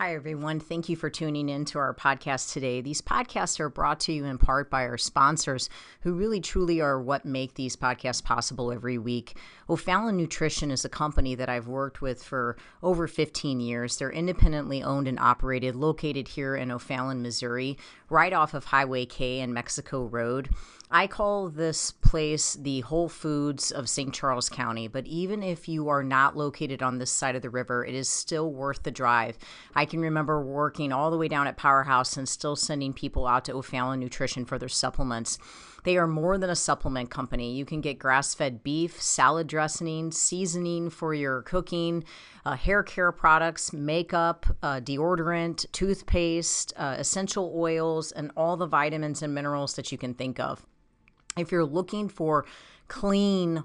Hi, everyone. Thank you for tuning in to our podcast today. These podcasts are brought to you in part by our sponsors, who really truly are what make these podcasts possible every week. O'Fallon Nutrition is a company that I've worked with for over 15 years. They're independently owned and operated, located here in O'Fallon, Missouri, right off of Highway K and Mexico Road. I call this place the Whole Foods of St. Charles County, but even if you are not located on this side of the river, it is still worth the drive. I can remember working all the way down at Powerhouse and still sending people out to O'Fallon Nutrition for their supplements. They are more than a supplement company. You can get grass fed beef, salad dressing, seasoning for your cooking, uh, hair care products, makeup, uh, deodorant, toothpaste, uh, essential oils, and all the vitamins and minerals that you can think of. If you're looking for clean,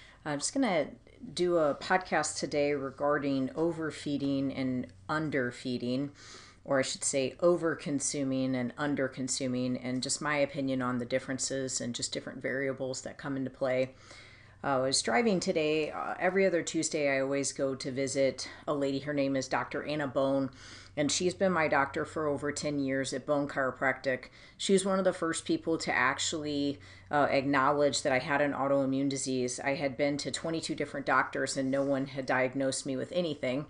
I'm just going to do a podcast today regarding overfeeding and underfeeding, or I should say, over consuming and under consuming, and just my opinion on the differences and just different variables that come into play. Uh, I was driving today. Uh, every other Tuesday, I always go to visit a lady. Her name is Dr. Anna Bone and she's been my doctor for over 10 years at Bone Chiropractic. She was one of the first people to actually uh, acknowledge that I had an autoimmune disease. I had been to 22 different doctors and no one had diagnosed me with anything.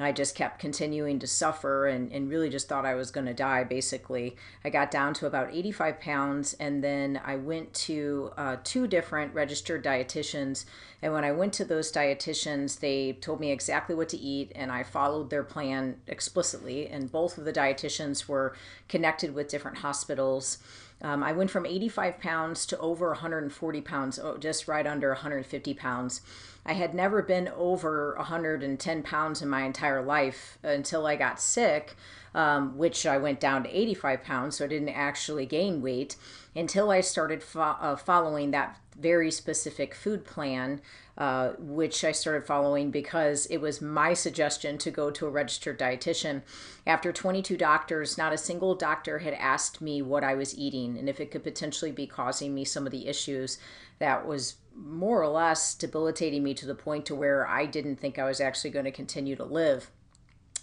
I just kept continuing to suffer and, and really just thought I was going to die, basically. I got down to about 85 pounds, and then I went to uh, two different registered dietitians. And when I went to those dietitians, they told me exactly what to eat, and I followed their plan explicitly. And both of the dietitians were connected with different hospitals. Um, I went from 85 pounds to over 140 pounds, oh, just right under 150 pounds. I had never been over 110 pounds in my entire life until I got sick, um, which I went down to 85 pounds, so I didn't actually gain weight until I started fo- uh, following that very specific food plan, uh, which I started following because it was my suggestion to go to a registered dietitian. After 22 doctors, not a single doctor had asked me what I was eating and if it could potentially be causing me some of the issues that was more or less debilitating me to the point to where I didn't think I was actually going to continue to live.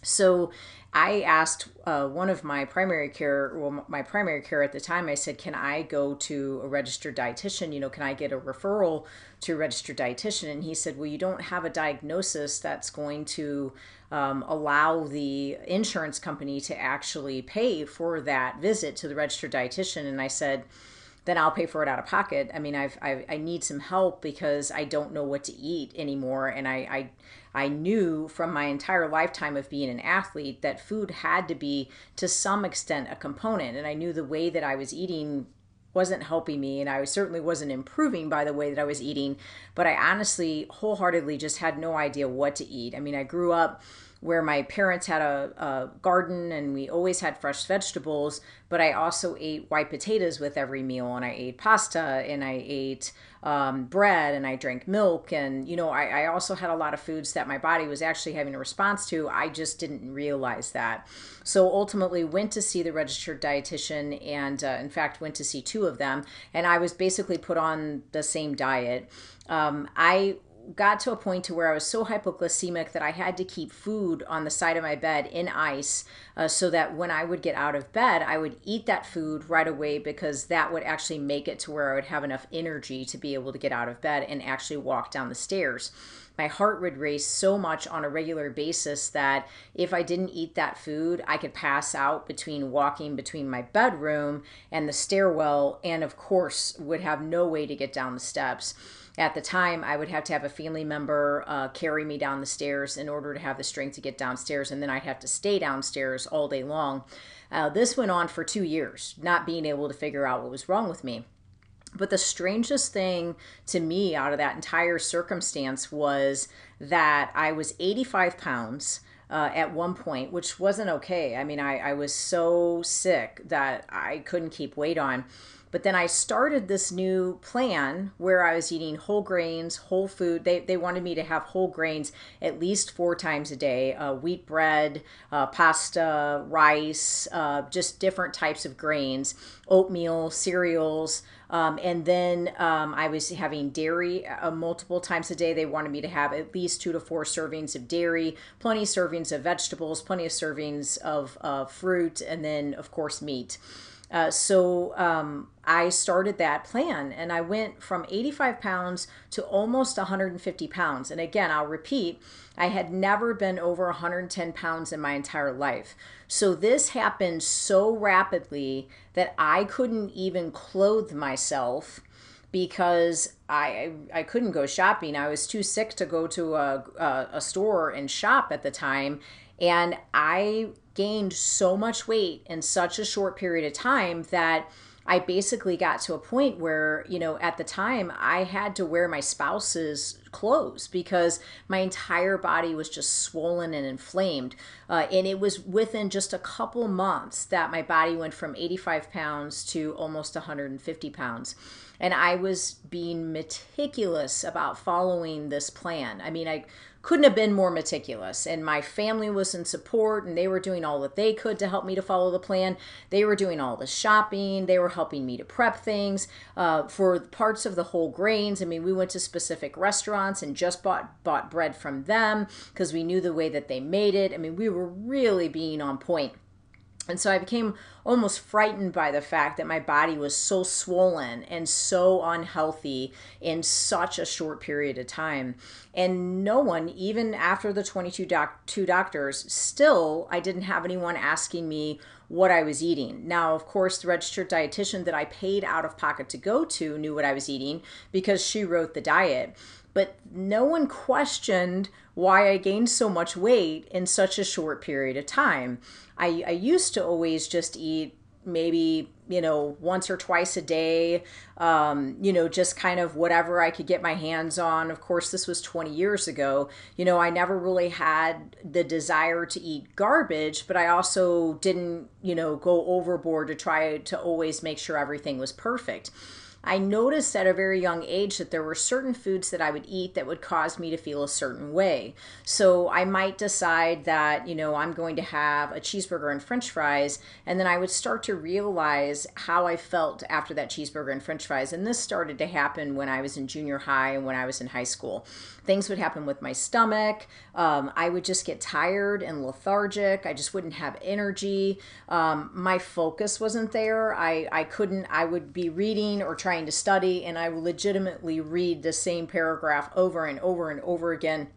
So I asked uh, one of my primary care, well, my primary care at the time, I said, Can I go to a registered dietitian? You know, can I get a referral to a registered dietitian? And he said, Well, you don't have a diagnosis that's going to um, allow the insurance company to actually pay for that visit to the registered dietitian. And I said, then I'll pay for it out of pocket. I mean, I've, I, I need some help because I don't know what to eat anymore. And I, I, I knew from my entire lifetime of being an athlete that food had to be to some extent a component. And I knew the way that I was eating wasn't helping me and I certainly wasn't improving by the way that I was eating, but I honestly wholeheartedly just had no idea what to eat. I mean, I grew up where my parents had a, a, garden and we always had fresh vegetables, but I also ate white potatoes with every meal and I ate pasta and I ate um, bread and I drank milk. And, you know, I, I also had a lot of foods that my body was actually having a response to. I just didn't realize that. So ultimately went to see the registered dietitian and, uh, in fact, went to see two of them. And I was basically put on the same diet. Um, I got to a point to where I was so hypoglycemic that I had to keep food on the side of my bed in ice uh, so that when I would get out of bed, I would eat that food right away because that would actually make it to where I would have enough energy to be able to get out of bed and actually walk down the stairs. My heart would race so much on a regular basis that if I didn't eat that food, I could pass out between walking between my bedroom and the stairwell, and of course, would have no way to get down the steps at the time i would have to have a family member uh, carry me down the stairs in order to have the strength to get downstairs and then i'd have to stay downstairs all day long uh, this went on for two years not being able to figure out what was wrong with me but the strangest thing to me out of that entire circumstance was that i was 85 pounds uh, at one point, which wasn't okay. I mean, I, I was so sick that I couldn't keep weight on. But then I started this new plan where I was eating whole grains, whole food. They, they wanted me to have whole grains at least four times a day uh, wheat bread, uh, pasta, rice, uh, just different types of grains, oatmeal, cereals. Um, and then um, I was having dairy uh, multiple times a day. They wanted me to have at least two to four servings of dairy, plenty of servings of vegetables, plenty of servings of fruit, and then, of course, meat. Uh, so um, I started that plan and I went from 85 pounds to almost 150 pounds. And again, I'll repeat, I had never been over 110 pounds in my entire life. So this happened so rapidly that I couldn't even clothe myself because I I couldn't go shopping. I was too sick to go to a, a, a store and shop at the time. And I gained so much weight in such a short period of time that I basically got to a point where, you know, at the time I had to wear my spouse's clothes because my entire body was just swollen and inflamed. Uh, and it was within just a couple months that my body went from 85 pounds to almost 150 pounds. And I was being meticulous about following this plan. I mean, I couldn't have been more meticulous. And my family was in support and they were doing all that they could to help me to follow the plan. They were doing all the shopping, they were helping me to prep things uh, for parts of the whole grains. I mean, we went to specific restaurants and just bought bought bread from them because we knew the way that they made it. I mean, we were really being on point. And so I became almost frightened by the fact that my body was so swollen and so unhealthy in such a short period of time. And no one, even after the 22 doc- two doctors, still, I didn't have anyone asking me what I was eating. Now, of course, the registered dietitian that I paid out of pocket to go to knew what I was eating because she wrote the diet but no one questioned why I gained so much weight in such a short period of time. I, I used to always just eat maybe you know once or twice a day um, you know just kind of whatever i could get my hands on. Of course this was 20 years ago. You know i never really had the desire to eat garbage but i also didn't you know go overboard to try to always make sure everything was perfect I noticed at a very young age that there were certain foods that I would eat that would cause me to feel a certain way. So I might decide that, you know, I'm going to have a cheeseburger and french fries, and then I would start to realize how I felt after that cheeseburger and french fries. And this started to happen when I was in junior high and when I was in high school. Things would happen with my stomach. Um, I would just get tired and lethargic. I just wouldn't have energy. Um, my focus wasn't there. I, I couldn't, I would be reading or trying to study, and I legitimately read the same paragraph over and over and over again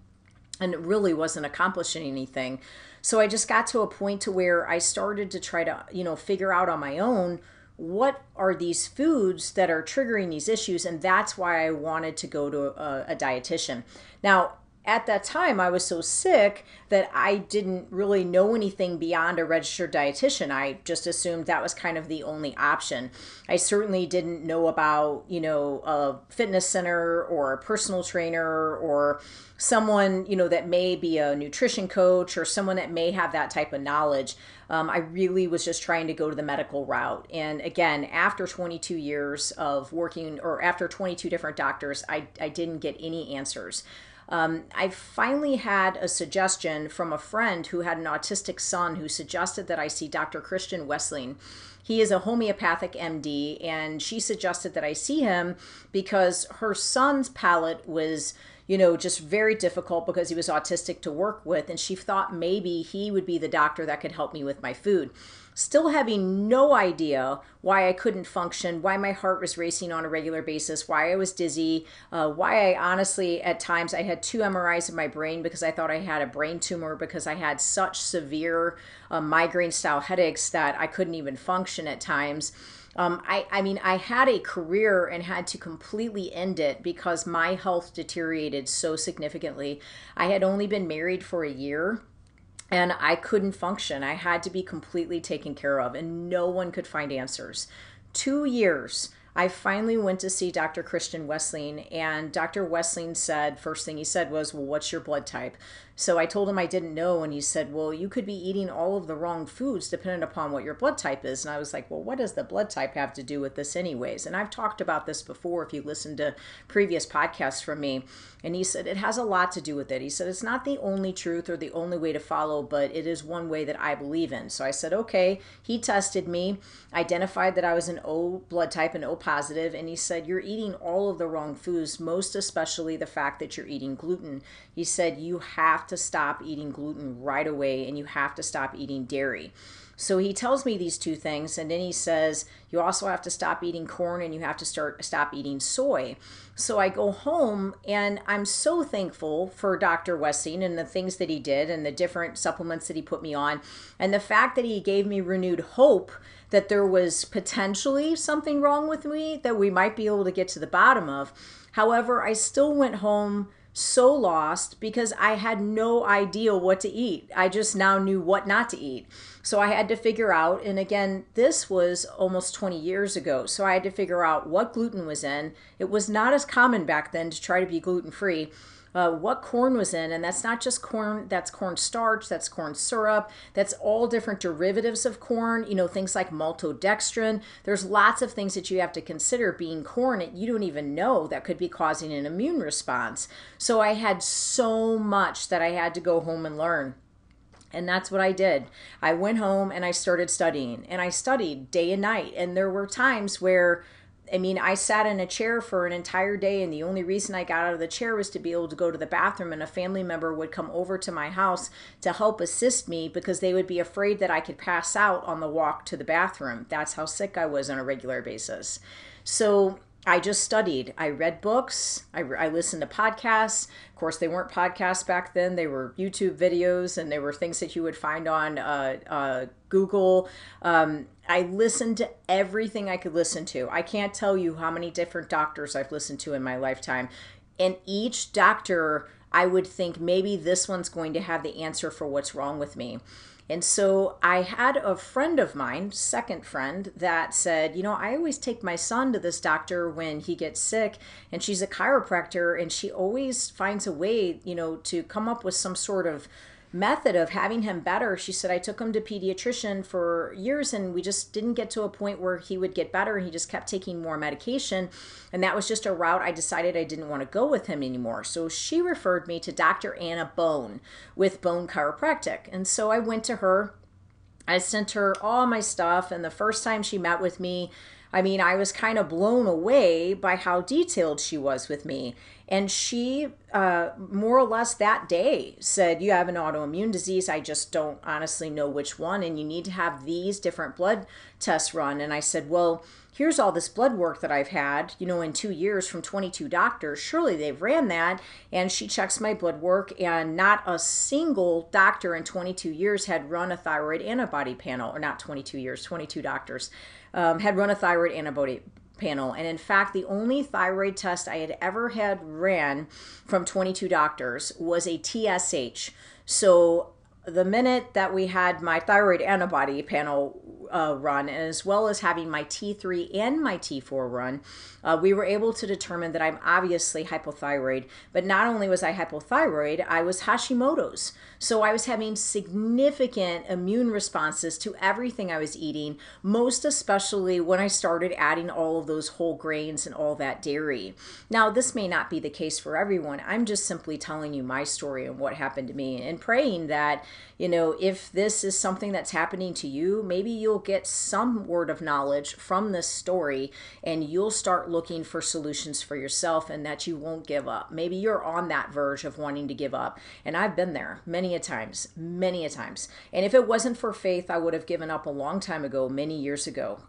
and it really wasn't accomplishing anything. So i just got to a point to where i started to try to you know figure out on my own what are these foods that are triggering these issues and that's why i wanted to go to a, a dietitian. Now at that time I was so sick that I didn't really know anything beyond a registered dietitian. I just assumed that was kind of the only option. I certainly didn't know about, you know, a fitness center or a personal trainer or someone, you know, that may be a nutrition coach or someone that may have that type of knowledge. Um, I really was just trying to go to the medical route. And again, after 22 years of working, or after 22 different doctors, I, I didn't get any answers. Um, I finally had a suggestion from a friend who had an autistic son who suggested that I see Dr. Christian Wessling. He is a homeopathic MD, and she suggested that I see him because her son's palate was you know, just very difficult because he was autistic to work with. And she thought maybe he would be the doctor that could help me with my food still having no idea why I couldn't function, why my heart was racing on a regular basis, why I was dizzy, uh, why I honestly, at times, I had two MRIs of my brain because I thought I had a brain tumor because I had such severe uh, migraine style headaches that I couldn't even function at times. Um, I, I mean, I had a career and had to completely end it because my health deteriorated so significantly. I had only been married for a year and I couldn't function. I had to be completely taken care of, and no one could find answers. Two years I finally went to see Dr. Christian Wessling, and Dr. Wessling said, first thing he said was, Well, what's your blood type? So I told him I didn't know, and he said, Well, you could be eating all of the wrong foods depending upon what your blood type is. And I was like, Well, what does the blood type have to do with this, anyways? And I've talked about this before if you listen to previous podcasts from me. And he said, It has a lot to do with it. He said, It's not the only truth or the only way to follow, but it is one way that I believe in. So I said, Okay. He tested me, identified that I was an O blood type and O positive, and he said, You're eating all of the wrong foods, most especially the fact that you're eating gluten. He said, You have to stop eating gluten right away and you have to stop eating dairy. So he tells me these two things, and then he says, You also have to stop eating corn and you have to start stop eating soy. So I go home and I'm so thankful for Dr. Wessling and the things that he did and the different supplements that he put me on, and the fact that he gave me renewed hope that there was potentially something wrong with me that we might be able to get to the bottom of. However, I still went home so lost because I had no idea what to eat. I just now knew what not to eat. So I had to figure out, and again, this was almost 20 years ago. So I had to figure out what gluten was in. It was not as common back then to try to be gluten free uh, what corn was in. And that's not just corn, that's corn starch, that's corn syrup, that's all different derivatives of corn, you know, things like maltodextrin. There's lots of things that you have to consider being corn that you don't even know that could be causing an immune response. So I had so much that I had to go home and learn. And that's what I did. I went home and I started studying, and I studied day and night. And there were times where I mean, I sat in a chair for an entire day, and the only reason I got out of the chair was to be able to go to the bathroom. And a family member would come over to my house to help assist me because they would be afraid that I could pass out on the walk to the bathroom. That's how sick I was on a regular basis. So I just studied. I read books. I, I, listened to podcasts. Of course, they weren't podcasts back then. They were YouTube videos and they were things that you would find on uh, uh, Google. Um, I listened to everything I could listen to. I can't tell you how many different doctors I've listened to in my lifetime. And each doctor, I would think maybe this one's going to have the answer for what's wrong with me. And so I had a friend of mine, second friend, that said, You know, I always take my son to this doctor when he gets sick, and she's a chiropractor, and she always finds a way, you know, to come up with some sort of method of having him better. She said, I took him to pediatrician for years and we just didn't get to a point where he would get better. He just kept taking more medication. And that was just a route I decided I didn't want to go with him anymore. So she referred me to Dr. Anna Bone with Bone Chiropractic. And so I went to her. I sent her all my stuff. And the first time she met with me, I mean, I was kind of blown away by how detailed she was with me. And she, uh, more or less that day, said, You have an autoimmune disease. I just don't honestly know which one. And you need to have these different blood tests run. And I said, Well, here's all this blood work that I've had, you know, in two years from 22 doctors. Surely they've ran that. And she checks my blood work, and not a single doctor in 22 years had run a thyroid antibody panel, or not 22 years, 22 doctors um, had run a thyroid antibody panel. And in fact, the only thyroid test I had ever had ran from 22 doctors was a TSH. So the minute that we had my thyroid antibody panel uh, run, as well as having my T3 and my T4 run, uh, we were able to determine that I'm obviously hypothyroid. But not only was I hypothyroid, I was Hashimoto's. So I was having significant immune responses to everything I was eating, most especially when I started adding all of those whole grains and all that dairy. Now, this may not be the case for everyone. I'm just simply telling you my story and what happened to me and praying that, you know, if this is something that's happening to you, maybe you'll get some word of knowledge from this story and you'll start looking for solutions for yourself and that you won't give up. Maybe you're on that verge of wanting to give up. And I've been there many many a times, many a times. And if it wasn't for faith, I would have given up a long time ago, many years ago.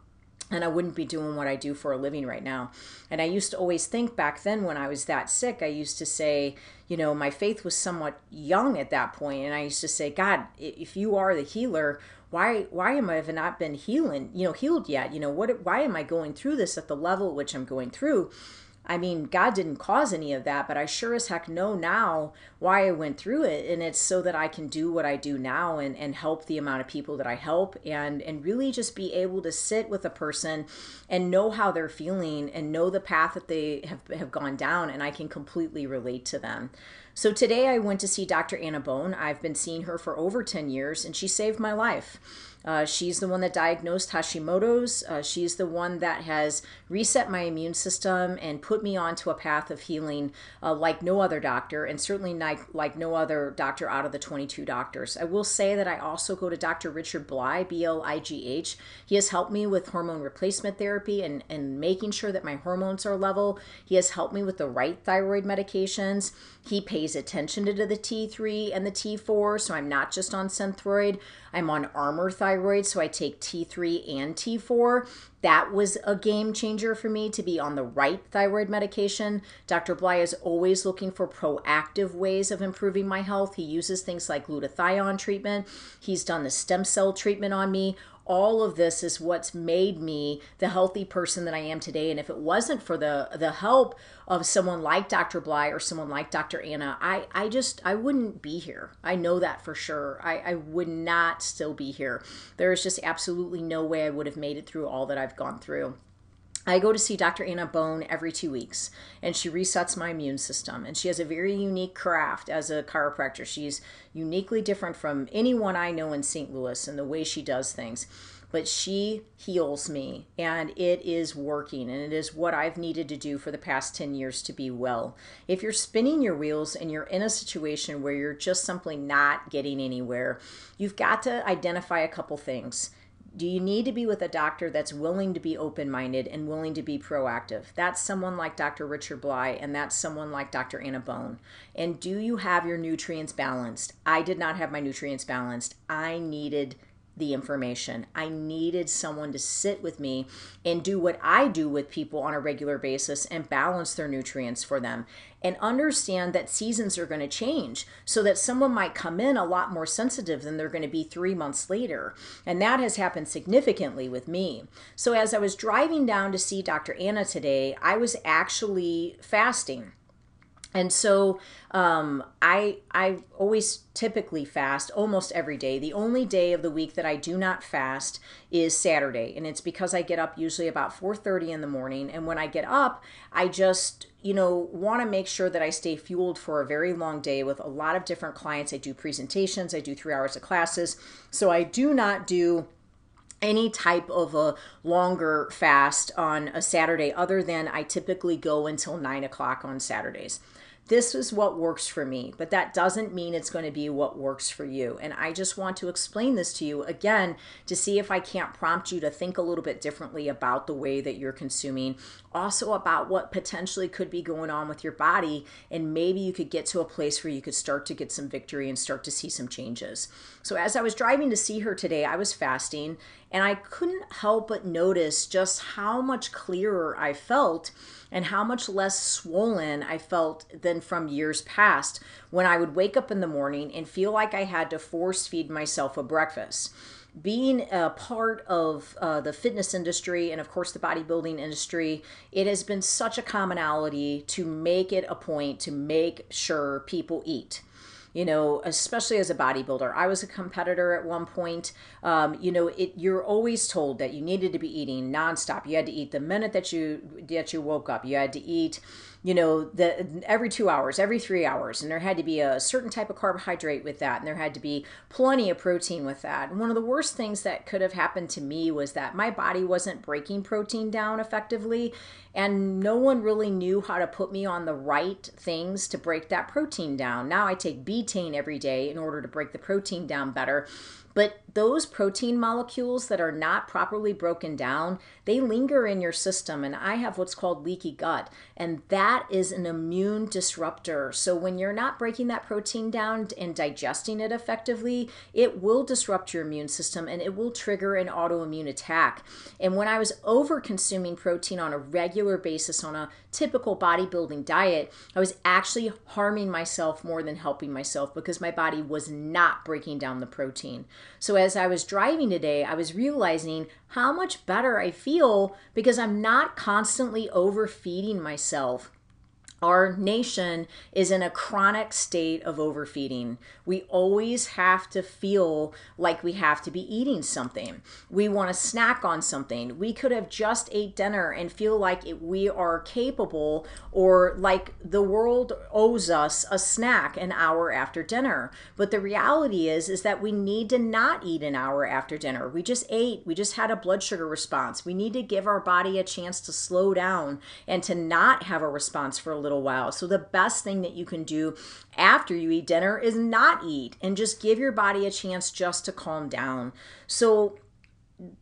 And I wouldn't be doing what I do for a living right now. And I used to always think back then when I was that sick, I used to say, you know, my faith was somewhat young at that point, and I used to say, God, if you are the healer, why why am I not been healing, you know, healed yet? You know, what why am I going through this at the level which I'm going through? I mean, God didn't cause any of that, but I sure as heck know now why I went through it. And it's so that I can do what I do now and, and help the amount of people that I help and, and really just be able to sit with a person and know how they're feeling and know the path that they have, have gone down. And I can completely relate to them. So today I went to see Dr. Anna Bone. I've been seeing her for over 10 years and she saved my life. Uh, she's the one that diagnosed Hashimoto's. Uh, she's the one that has reset my immune system and put me onto a path of healing uh, like no other doctor, and certainly like, like no other doctor out of the 22 doctors. I will say that I also go to Dr. Richard Bligh, B L I G H. He has helped me with hormone replacement therapy and, and making sure that my hormones are level. He has helped me with the right thyroid medications. He pays attention to the T3 and the T4, so I'm not just on Synthroid. I'm on Armour Thyroid, so I take T3 and T4. That was a game changer for me to be on the right thyroid medication. Dr. Bligh is always looking for proactive ways of improving my health. He uses things like glutathione treatment, he's done the stem cell treatment on me all of this is what's made me the healthy person that I am today. And if it wasn't for the the help of someone like Dr. Bligh or someone like Dr. Anna, I, I just I wouldn't be here. I know that for sure. I, I would not still be here. There is just absolutely no way I would have made it through all that I've gone through. I go to see Dr. Anna Bone every two weeks, and she resets my immune system. And she has a very unique craft as a chiropractor. She's uniquely different from anyone I know in St. Louis and the way she does things. But she heals me, and it is working, and it is what I've needed to do for the past 10 years to be well. If you're spinning your wheels and you're in a situation where you're just simply not getting anywhere, you've got to identify a couple things do you need to be with a doctor that's willing to be open minded and willing to be proactive? That's someone like Dr. Richard Bligh, and that's someone like Dr. Anna Bone. And do you have your nutrients balanced? I did not have my nutrients balanced. I needed the information. I needed someone to sit with me and do what I do with people on a regular basis and balance their nutrients for them and understand that seasons are going to change so that someone might come in a lot more sensitive than they're going to be three months later. And that has happened significantly with me. So as I was driving down to see Dr. Anna today, I was actually fasting. And so um, I I always typically fast almost every day. The only day of the week that I do not fast is Saturday, and it's because I get up usually about 4:30 in the morning. And when I get up, I just you know want to make sure that I stay fueled for a very long day with a lot of different clients. I do presentations, I do three hours of classes, so I do not do any type of a longer fast on a Saturday other than I typically go until nine o'clock on Saturdays this is what works for me, but that doesn't mean it's going to be what works for you. And I just want to explain this to you again to see if I can't prompt you to think a little bit differently about the way that you're consuming, also about what potentially could be going on with your body. And maybe you could get to a place where you could start to get some victory and start to see some changes. So, as I was driving to see her today, I was fasting and I couldn't help but notice just how much clearer I felt and how much less swollen I felt than from years past when I would wake up in the morning and feel like I had to force feed myself a breakfast. Being a part of uh, the fitness industry and, of course, the bodybuilding industry, it has been such a commonality to make it a point to make sure people eat you know, especially as a bodybuilder. I was a competitor at one point. Um, you know, it you're always told that you needed to be eating nonstop. You had to eat the minute that you that you woke up. You had to eat you know the every two hours every three hours and there had to be a certain type of carbohydrate with that and there had to be plenty of protein with that. And one of the worst things that could have happened to me was that my body wasn't breaking protein down effectively and no one really knew how to put me on the right things to break that protein down. Now i take betaine every day in order to break the protein down better but those protein molecules that are not properly broken down, they linger in your system. And I have what's called leaky gut, and that is an immune disruptor. So when you're not breaking that protein down and digesting it effectively, it will disrupt your immune system and it will trigger an autoimmune attack. And when I was over consuming protein on a regular basis on a typical bodybuilding diet, I was actually harming myself more than helping myself because my body was not breaking down the protein. So as I was driving today, I was realizing how much better I feel because I'm not constantly overfeeding myself our nation is in a chronic state of overfeeding. We always have to feel like we have to be eating something. We want to snack on something. We could have just ate dinner and feel like it, we are capable or like the world owes us a snack an hour after dinner. But the reality is is that we need to not eat an hour after dinner. We just ate. We just had a blood sugar response. We need to give our body a chance to slow down and to not have a response for a little little while. So, the best thing that you can do after you eat dinner is not eat and just give your body a chance just to calm down. So,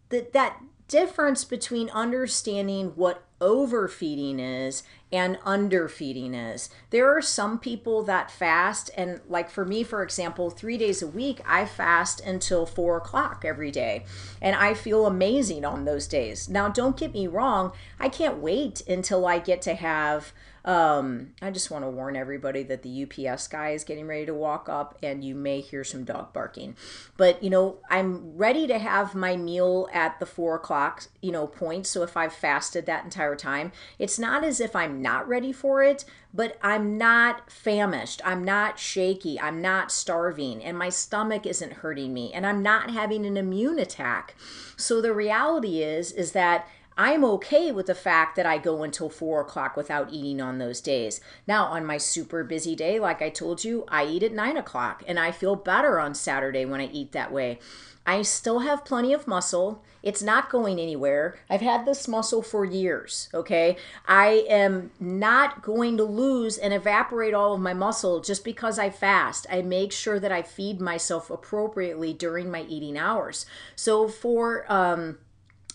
that, that difference between understanding what overfeeding is and underfeeding is. There are some people that fast, and like for me, for example, three days a week, I fast until four o'clock every day, and I feel amazing on those days. Now, don't get me wrong, I can't wait until I get to have um, I just want to warn everybody that the UPS guy is getting ready to walk up and you may hear some dog barking. But, you know, I'm ready to have my meal at the four o'clock, you know, point. So if I've fasted that entire time, it's not as if I'm not ready for it, but I'm not famished. I'm not shaky. I'm not starving. And my stomach isn't hurting me. And I'm not having an immune attack. So the reality is, is that I'm okay with the fact that I go until four o'clock without eating on those days. Now, on my super busy day, like I told you, I eat at nine o'clock and I feel better on Saturday when I eat that way. I still have plenty of muscle. It's not going anywhere. I've had this muscle for years, okay? I am not going to lose and evaporate all of my muscle just because I fast. I make sure that I feed myself appropriately during my eating hours. So for um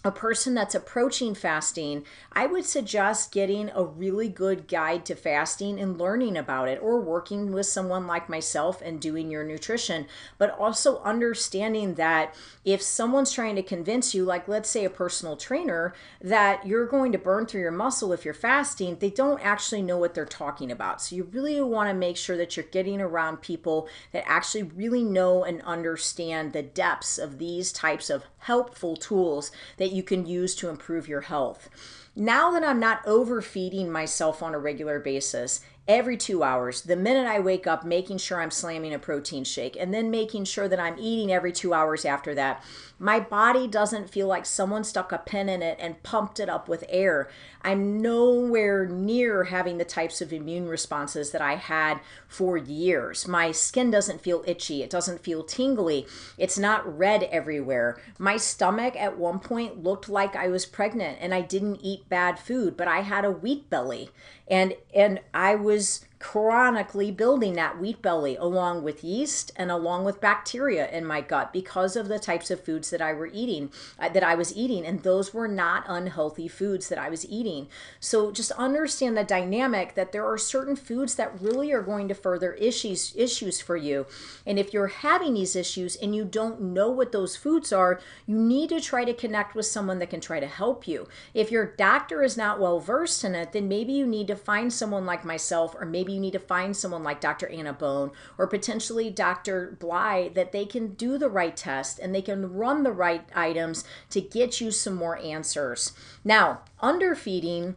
a person that's approaching fasting, I would suggest getting a really good guide to fasting and learning about it, or working with someone like myself and doing your nutrition. But also understanding that if someone's trying to convince you, like let's say a personal trainer, that you're going to burn through your muscle if you're fasting, they don't actually know what they're talking about. So you really want to make sure that you're getting around people that actually really know and understand the depths of these types of helpful tools that you can use to improve your health. Now that I'm not overfeeding myself on a regular basis, every two hours. The minute I wake up, making sure I'm slamming a protein shake and then making sure that I'm eating every two hours after that. My body doesn't feel like someone stuck a pin in it and pumped it up with air. I'm nowhere near having the types of immune responses that I had for years. My skin doesn't feel itchy, it doesn't feel tingly, it's not red everywhere. My stomach at one point looked like I was pregnant and I didn't eat bad food, but I had a wheat belly and and I was was chronically building that wheat belly along with yeast and along with bacteria in my gut because of the types of foods that I were eating uh, that I was eating and those were not unhealthy foods that I was eating. So just understand the dynamic that there are certain foods that really are going to further issues issues for you. And if you're having these issues and you don't know what those foods are, you need to try to connect with someone that can try to help you. If your doctor is not well versed in it, then maybe you need to find someone like myself or maybe you need to find someone like Dr. Anna Bone or potentially Dr. Bligh that they can do the right test and they can run the right items to get you some more answers. Now, underfeeding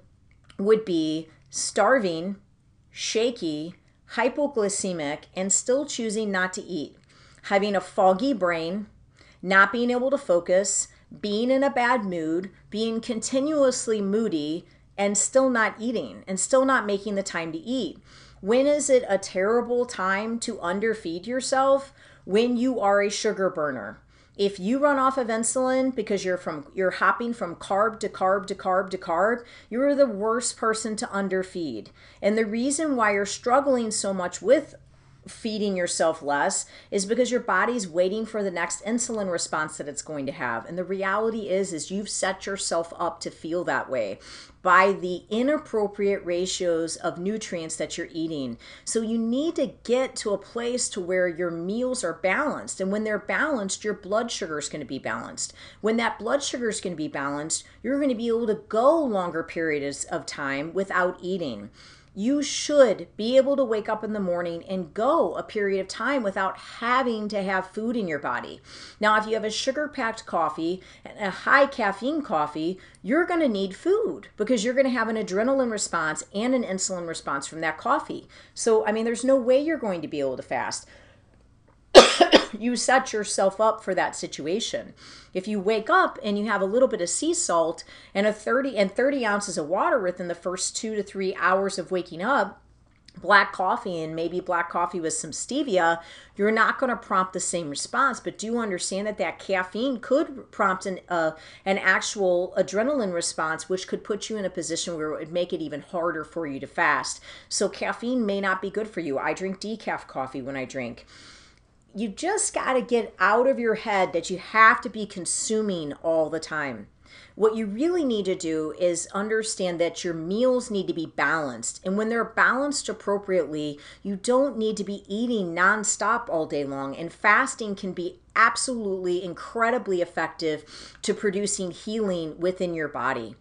would be starving, shaky, hypoglycemic, and still choosing not to eat, having a foggy brain, not being able to focus, being in a bad mood, being continuously moody, and still not eating and still not making the time to eat. When is it a terrible time to underfeed yourself? When you are a sugar burner. If you run off of insulin because you're from you're hopping from carb to carb to carb to carb, you're the worst person to underfeed. And the reason why you're struggling so much with feeding yourself less is because your body's waiting for the next insulin response that it's going to have. And the reality is is you've set yourself up to feel that way by the inappropriate ratios of nutrients that you're eating. So you need to get to a place to where your meals are balanced. And when they're balanced your blood sugar is going to be balanced. When that blood sugar is going to be balanced you're going to be able to go longer periods of time without eating you should be able to wake up in the morning and go a period of time without having to have food in your body. Now, if you have a sugar packed coffee and a high caffeine coffee, you're going to need food because you're going to have an adrenaline response and an insulin response from that coffee. So, I mean, there's no way you're going to be able to fast you set yourself up for that situation. If you wake up and you have a little bit of sea salt and a 30 and 30 ounces of water within the first two to three hours of waking up, black coffee and maybe black coffee with some stevia, you're not going to prompt the same response. But do understand that that caffeine could prompt an uh, an actual adrenaline response, which could put you in a position where it would make it even harder for you to fast. So caffeine may not be good for you. I drink decaf coffee when I drink you just got to get out of your head that you have to be consuming all the time. What you really need to do is understand that your meals need to be balanced. And when they're balanced appropriately, you don't need to be eating nonstop all day long. And fasting can be absolutely incredibly effective to producing healing within your body.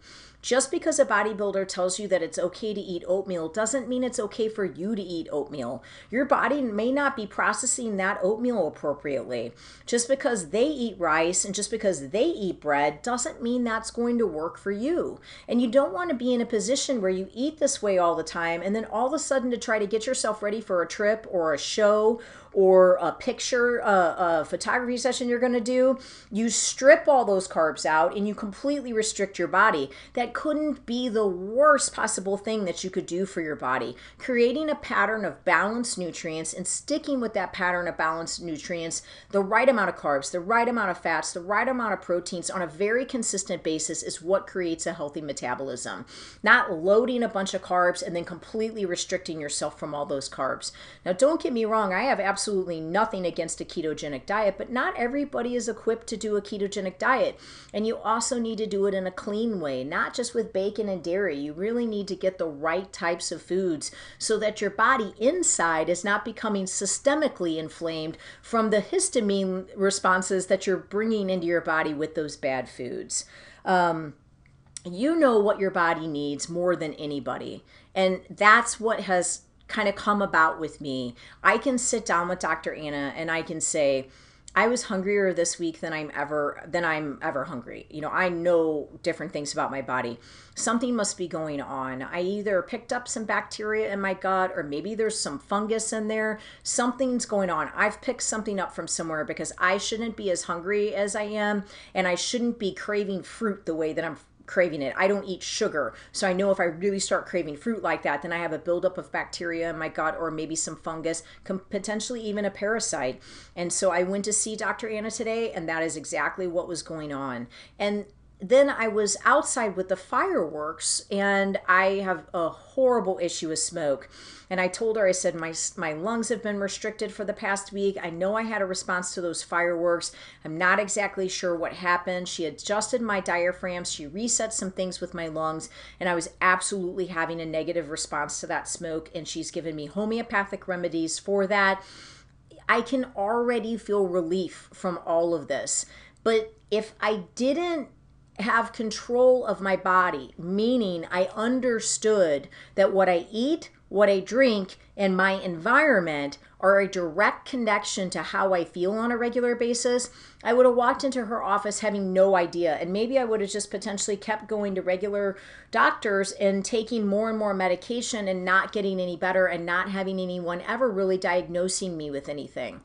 Just because a bodybuilder tells you that it's okay to eat oatmeal doesn't mean it's okay for you to eat oatmeal. Your body may not be processing that oatmeal appropriately. Just because they eat rice and just because they eat bread doesn't mean that's going to work for you. And you don't want to be in a position where you eat this way all the time and then all of a sudden to try to get yourself ready for a trip or a show or a picture, a, a photography session you're going to do, you strip all those carbs out and you completely restrict your body. That couldn't be the worst possible thing that you could do for your body. Creating a pattern of balanced nutrients and sticking with that pattern of balanced nutrients, the right amount of carbs, the right amount of fats, the right amount of proteins on a very consistent basis is what creates a healthy metabolism. Not loading a bunch of carbs and then completely restricting yourself from all those carbs. Now, don't get me wrong, I have absolutely nothing against a ketogenic diet, but not everybody is equipped to do a ketogenic diet. And you also need to do it in a clean way, not just with bacon and dairy. You really need to get the right types of foods so that your body inside is not becoming systemically inflamed from the histamine responses that you're bringing into your body with those bad foods. Um, you know what your body needs more than anybody. And that's what has kind of come about with me. I can sit down with Dr. Anna and I can say, I was hungrier this week than I'm ever than I'm ever hungry. You know, I know different things about my body. Something must be going on. I either picked up some bacteria in my gut or maybe there's some fungus in there. Something's going on. I've picked something up from somewhere because I shouldn't be as hungry as I am and I shouldn't be craving fruit the way that I'm craving it. I don't eat sugar. So I know if I really start craving fruit like that, then I have a buildup of bacteria in my gut or maybe some fungus, potentially even a parasite. And so I went to see Dr. Anna today, and that is exactly what was going on. And then I was outside with the fireworks, and I have a horrible issue with smoke. And I told her, I said, my, my lungs have been restricted for the past week. I know I had a response to those fireworks. I'm not exactly sure what happened. She adjusted my diaphragm, she reset some things with my lungs, and I was absolutely having a negative response to that smoke. And she's given me homeopathic remedies for that. I can already feel relief from all of this. But if I didn't have control of my body, meaning I understood that what I eat, what I drink, and my environment are a direct connection to how I feel on a regular basis, I would have walked into her office having no idea. And maybe I would have just potentially kept going to regular doctors and taking more and more medication and not getting any better and not having anyone ever really diagnosing me with anything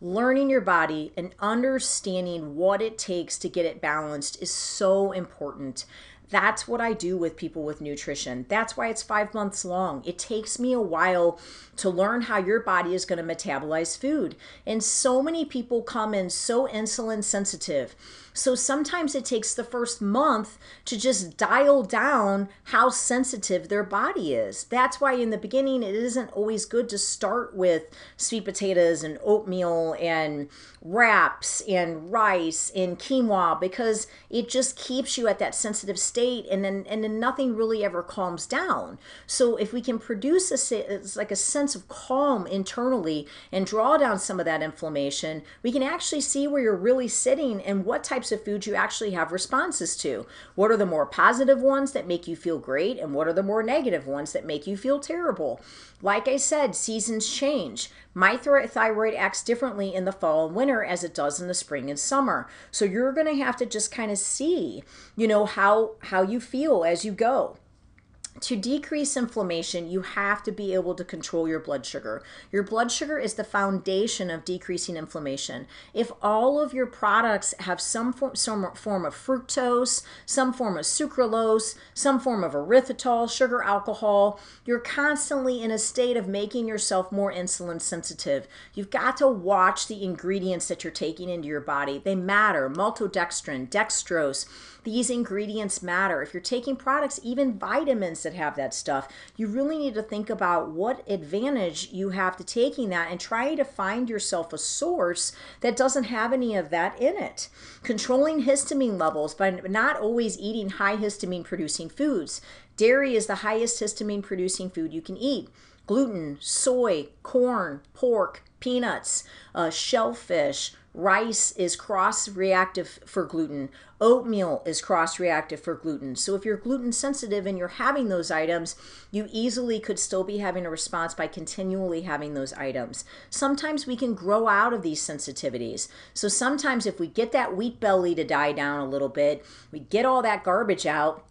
learning your body and understanding what it takes to get it balanced is so important. That's what I do with people with nutrition. That's why it's five months long. It takes me a while to learn how your body is going to metabolize food. And so many people come in so insulin sensitive so sometimes it takes the first month to just dial down how sensitive their body is. That's why in the beginning it isn't always good to start with sweet potatoes and oatmeal and wraps and rice and quinoa because it just keeps you at that sensitive state and then and then nothing really ever calms down. So if we can produce a it's like a sense of calm internally and draw down some of that inflammation, we can actually see where you're really sitting and what types of foods you actually have responses to. What are the more positive ones that make you feel great, and what are the more negative ones that make you feel terrible? Like I said, seasons change. My thyroid acts differently in the fall and winter as it does in the spring and summer. So you're going to have to just kind of see, you know, how how you feel as you go to decrease inflammation, you have to be able to control your blood sugar. Your blood sugar is the foundation of decreasing inflammation. If all of your products have some form, some form of fructose, some form of sucralose, some form of erythritol, sugar alcohol, you're constantly in a state of making yourself more insulin sensitive. You've got to watch the ingredients that you're taking into your body. They matter. Maltodextrin, dextrose, these ingredients matter. If you're taking products, even vitamins that have that stuff, you really need to think about what advantage you have to taking that and try to find yourself a source that doesn't have any of that in it. Controlling histamine levels by not always eating high histamine producing foods. Dairy is the highest histamine producing food you can eat gluten, soy, corn, pork, peanuts, uh, shellfish, rice is cross reactive for gluten, oatmeal is cross reactive for gluten. So if you're gluten sensitive and you're having those items, you easily could still be having a response by continually having those items. Sometimes we can grow out of these sensitivities. So sometimes if we get that wheat belly to die down a little bit, we get all that garbage out,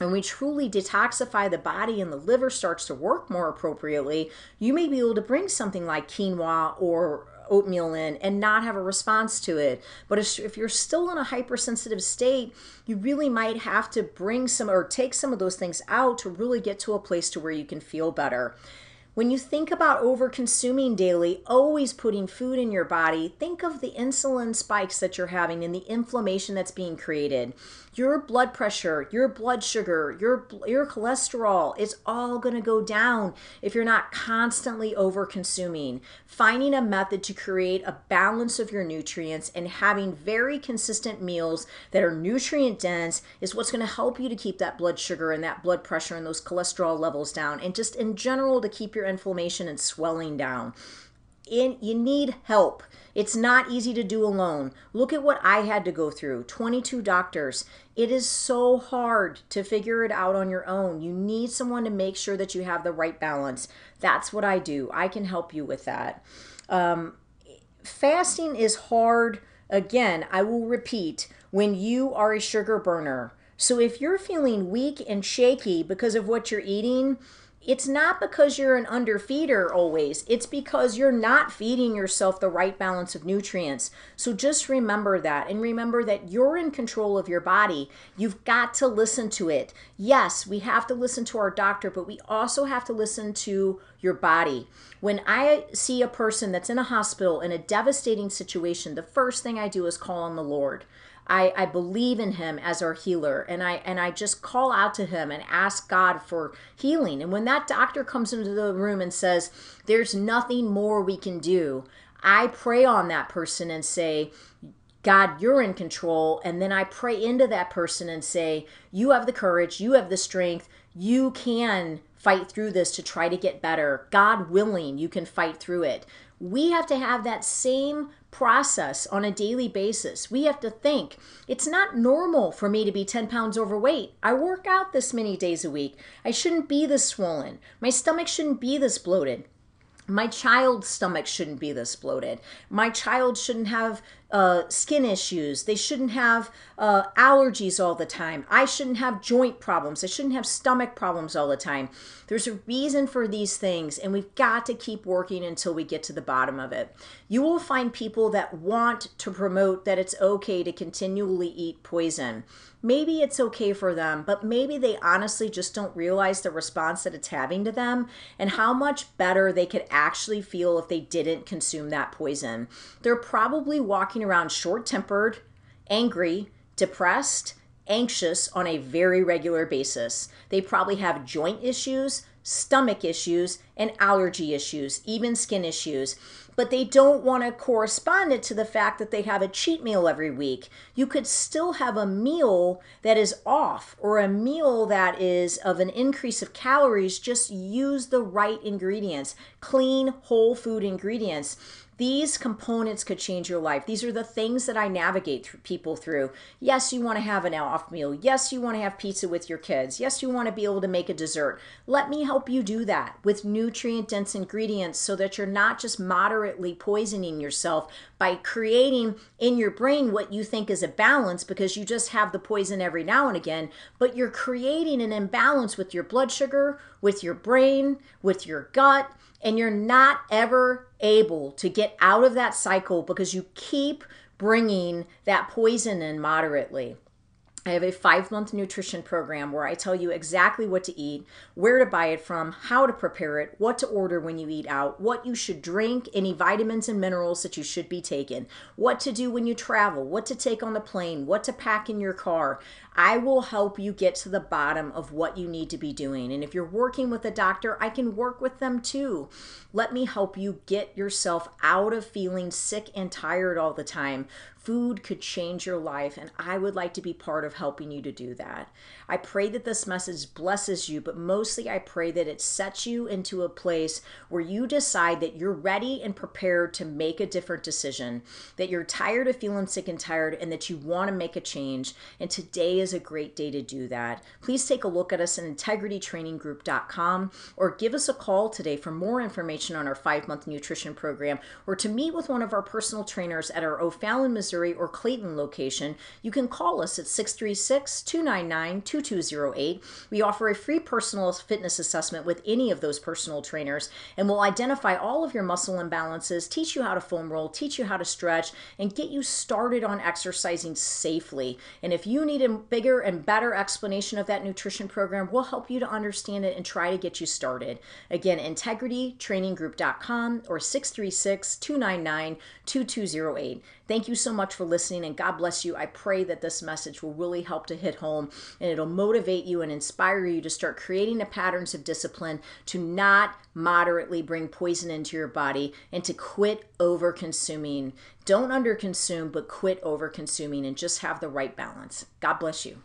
and we truly detoxify the body and the liver starts to work more appropriately, you may be able to bring something like quinoa or oatmeal in and not have a response to it. But if you're still in a hypersensitive state, you really might have to bring some or take some of those things out to really get to a place to where you can feel better. When you think about over consuming daily, always putting food in your body, think of the insulin spikes that you're having and the inflammation that's being created your blood pressure, your blood sugar, your your cholesterol, it's all going to go down if you're not constantly over consuming. Finding a method to create a balance of your nutrients and having very consistent meals that are nutrient dense is what's going to help you to keep that blood sugar and that blood pressure and those cholesterol levels down and just in general to keep your inflammation and swelling down. In, you need help. It's not easy to do alone. Look at what I had to go through 22 doctors. It is so hard to figure it out on your own. You need someone to make sure that you have the right balance. That's what I do. I can help you with that. Um, fasting is hard. Again, I will repeat when you are a sugar burner. So if you're feeling weak and shaky because of what you're eating, it's not because you're an underfeeder always. It's because you're not feeding yourself the right balance of nutrients. So just remember that and remember that you're in control of your body. You've got to listen to it. Yes, we have to listen to our doctor, but we also have to listen to your body. When I see a person that's in a hospital in a devastating situation, the first thing I do is call on the Lord. I, I believe in him as our healer and I and I just call out to him and ask God for healing. And when that doctor comes into the room and says, There's nothing more we can do, I pray on that person and say, God, you're in control. And then I pray into that person and say, You have the courage, you have the strength, you can fight through this to try to get better. God willing, you can fight through it. We have to have that same process on a daily basis. We have to think it's not normal for me to be 10 pounds overweight. I work out this many days a week. I shouldn't be this swollen. My stomach shouldn't be this bloated. My child's stomach shouldn't be this bloated. My child shouldn't have uh, skin issues. They shouldn't have uh, allergies all the time. I shouldn't have joint problems. I shouldn't have stomach problems all the time. There's a reason for these things, and we've got to keep working until we get to the bottom of it. You will find people that want to promote that it's okay to continually eat poison maybe it's okay for them, but maybe they honestly just don't realize the response that it's having to them and how much better they could actually feel if they didn't consume that poison. They're probably walking around short tempered, angry, depressed, anxious on a very regular basis. They probably have joint issues, stomach issues, and allergy issues, even skin issues but they don't want to correspond it to the fact that they have a cheat meal every week. You could still have a meal that is off or a meal that is of an increase of calories. Just use the right ingredients, clean, whole food ingredients. These components could change your life. These are the things that I navigate through people through. Yes, you want to have an off meal. Yes, you want to have pizza with your kids. Yes, you want to be able to make a dessert. Let me help you do that with nutrient dense ingredients so that you're not just moderately poisoning yourself by creating in your brain what you think is a balance because you just have the poison every now and again, but you're creating an imbalance with your blood sugar, with your brain, with your gut and you're not ever able to get out of that cycle because you keep bringing that poison in moderately. I have a five month nutrition program where I tell you exactly what to eat, where to buy it from, how to prepare it, what to order when you eat out, what you should drink, any vitamins and minerals that you should be taking, what to do when you travel, what to take on the plane, what to pack in your car. I will help you get to the bottom of what you need to be doing. And if you're working with a doctor, I can work with them too. Let me help you get yourself out of feeling sick and tired all the time. Food could change your life, and I would like to be part of helping you to do that. I pray that this message blesses you, but mostly I pray that it sets you into a place where you decide that you're ready and prepared to make a different decision, that you're tired of feeling sick and tired, and that you want to make a change. And today is a great day to do that. Please take a look at us at integritytraininggroup.com or give us a call today for more information on our five month nutrition program or to meet with one of our personal trainers at our O'Fallon, Missouri or Clayton location. You can call us at 636 299 2208. We offer a free personal fitness assessment with any of those personal trainers, and we'll identify all of your muscle imbalances, teach you how to foam roll, teach you how to stretch, and get you started on exercising safely. And if you need a bigger and better explanation of that nutrition program, we'll help you to understand it and try to get you started. Again, integritytraininggroup.com or 636 299 2208. Thank you so much for listening and God bless you. I pray that this message will really help to hit home and it'll motivate you and inspire you to start creating the patterns of discipline to not moderately bring poison into your body and to quit over consuming. Don't under consume, but quit over consuming and just have the right balance. God bless you.